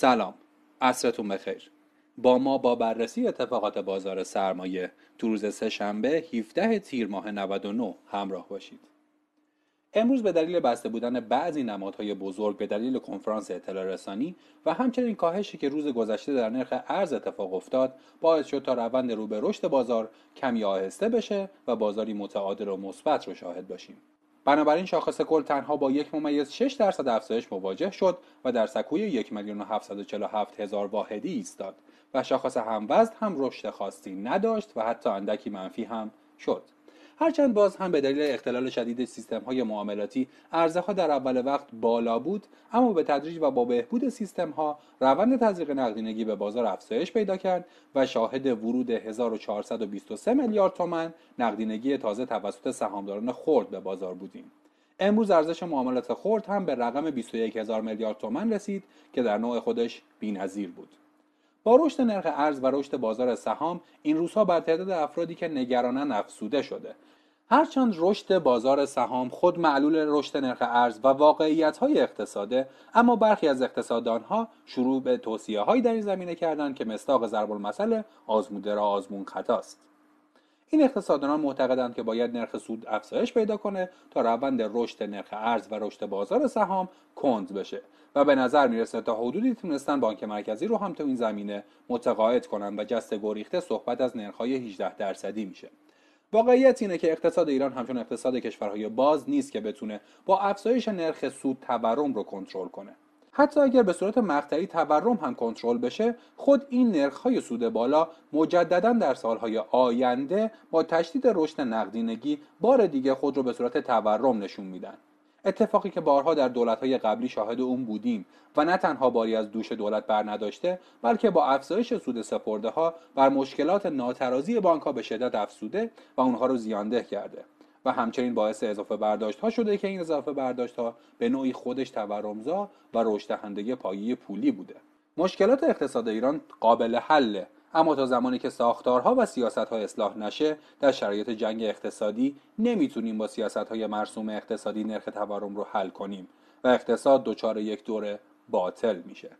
سلام. عصرتون بخیر. با ما با بررسی اتفاقات بازار سرمایه تو روز سهشنبه 17 تیر ماه 99 همراه باشید. امروز به دلیل بسته بودن بعضی نمادهای بزرگ به دلیل کنفرانس اطلاع رسانی و همچنین کاهشی که روز گذشته در نرخ ارز اتفاق افتاد باعث شد تا روند رو به رشد بازار کمی آهسته بشه و بازاری متعادل و مثبت رو شاهد باشیم. بنابراین شاخص کل تنها با یک ممیز 6 درصد افزایش مواجه شد و در سکوی یک میلیون و 747 هزار واحدی ایستاد و شاخص هموزن هم رشد خاصی نداشت و حتی اندکی منفی هم شد. هرچند باز هم به دلیل اختلال شدید سیستم های معاملاتی ارزها ها در اول وقت بالا بود اما به تدریج و با بهبود سیستم ها روند تزریق نقدینگی به بازار افزایش پیدا کرد و شاهد ورود 1423 میلیارد تومن نقدینگی تازه توسط سهامداران خرد به بازار بودیم. امروز ارزش معاملات خرد هم به رقم 21 هزار میلیارد تومن رسید که در نوع خودش بی‌نظیر بود. با رشد نرخ ارز و رشد بازار سهام این روزها بر تعداد افرادی که نگرانن افسوده شده. هرچند رشد بازار سهام خود معلول رشد نرخ ارز و واقعیت های اقتصاده اما برخی از اقتصاددان ها شروع به توصیه هایی در این زمینه کردند که مستاق ضرب المثل آزموده را آزمون خطاست. این اقتصاددانان معتقدند که باید نرخ سود افزایش پیدا کنه تا روند رشد نرخ ارز و رشد بازار سهام کند بشه. و به نظر می‌رسه تا حدودی تونستن بانک مرکزی رو هم تو این زمینه متقاعد کنن و جست گریخته صحبت از نرخ‌های 18 درصدی میشه. واقعیت اینه که اقتصاد ایران همچون اقتصاد کشورهای باز نیست که بتونه با افزایش نرخ سود تورم رو کنترل کنه. حتی اگر به صورت مقطعی تورم هم کنترل بشه خود این نرخ‌های سود بالا مجددا در سالهای آینده با تشدید رشد نقدینگی بار دیگه خود رو به صورت تورم نشون میدن. اتفاقی که بارها در دولت‌های قبلی شاهد اون بودیم و نه تنها باری از دوش دولت بر نداشته بلکه با افزایش سود سپرده ها بر مشکلات ناترازی بانک ها به شدت افسوده و اونها رو زیانده کرده. و همچنین باعث اضافه برداشت ها شده که این اضافه برداشت ها به نوعی خودش تورمزا و رشد دهنده پایی پولی بوده. مشکلات اقتصاد ایران قابل حله اما تا زمانی که ساختارها و سیاستها اصلاح نشه در شرایط جنگ اقتصادی نمی‌تونیم با سیاستهای مرسوم اقتصادی نرخ تورم رو حل کنیم و اقتصاد دچار یک دوره باطل میشه.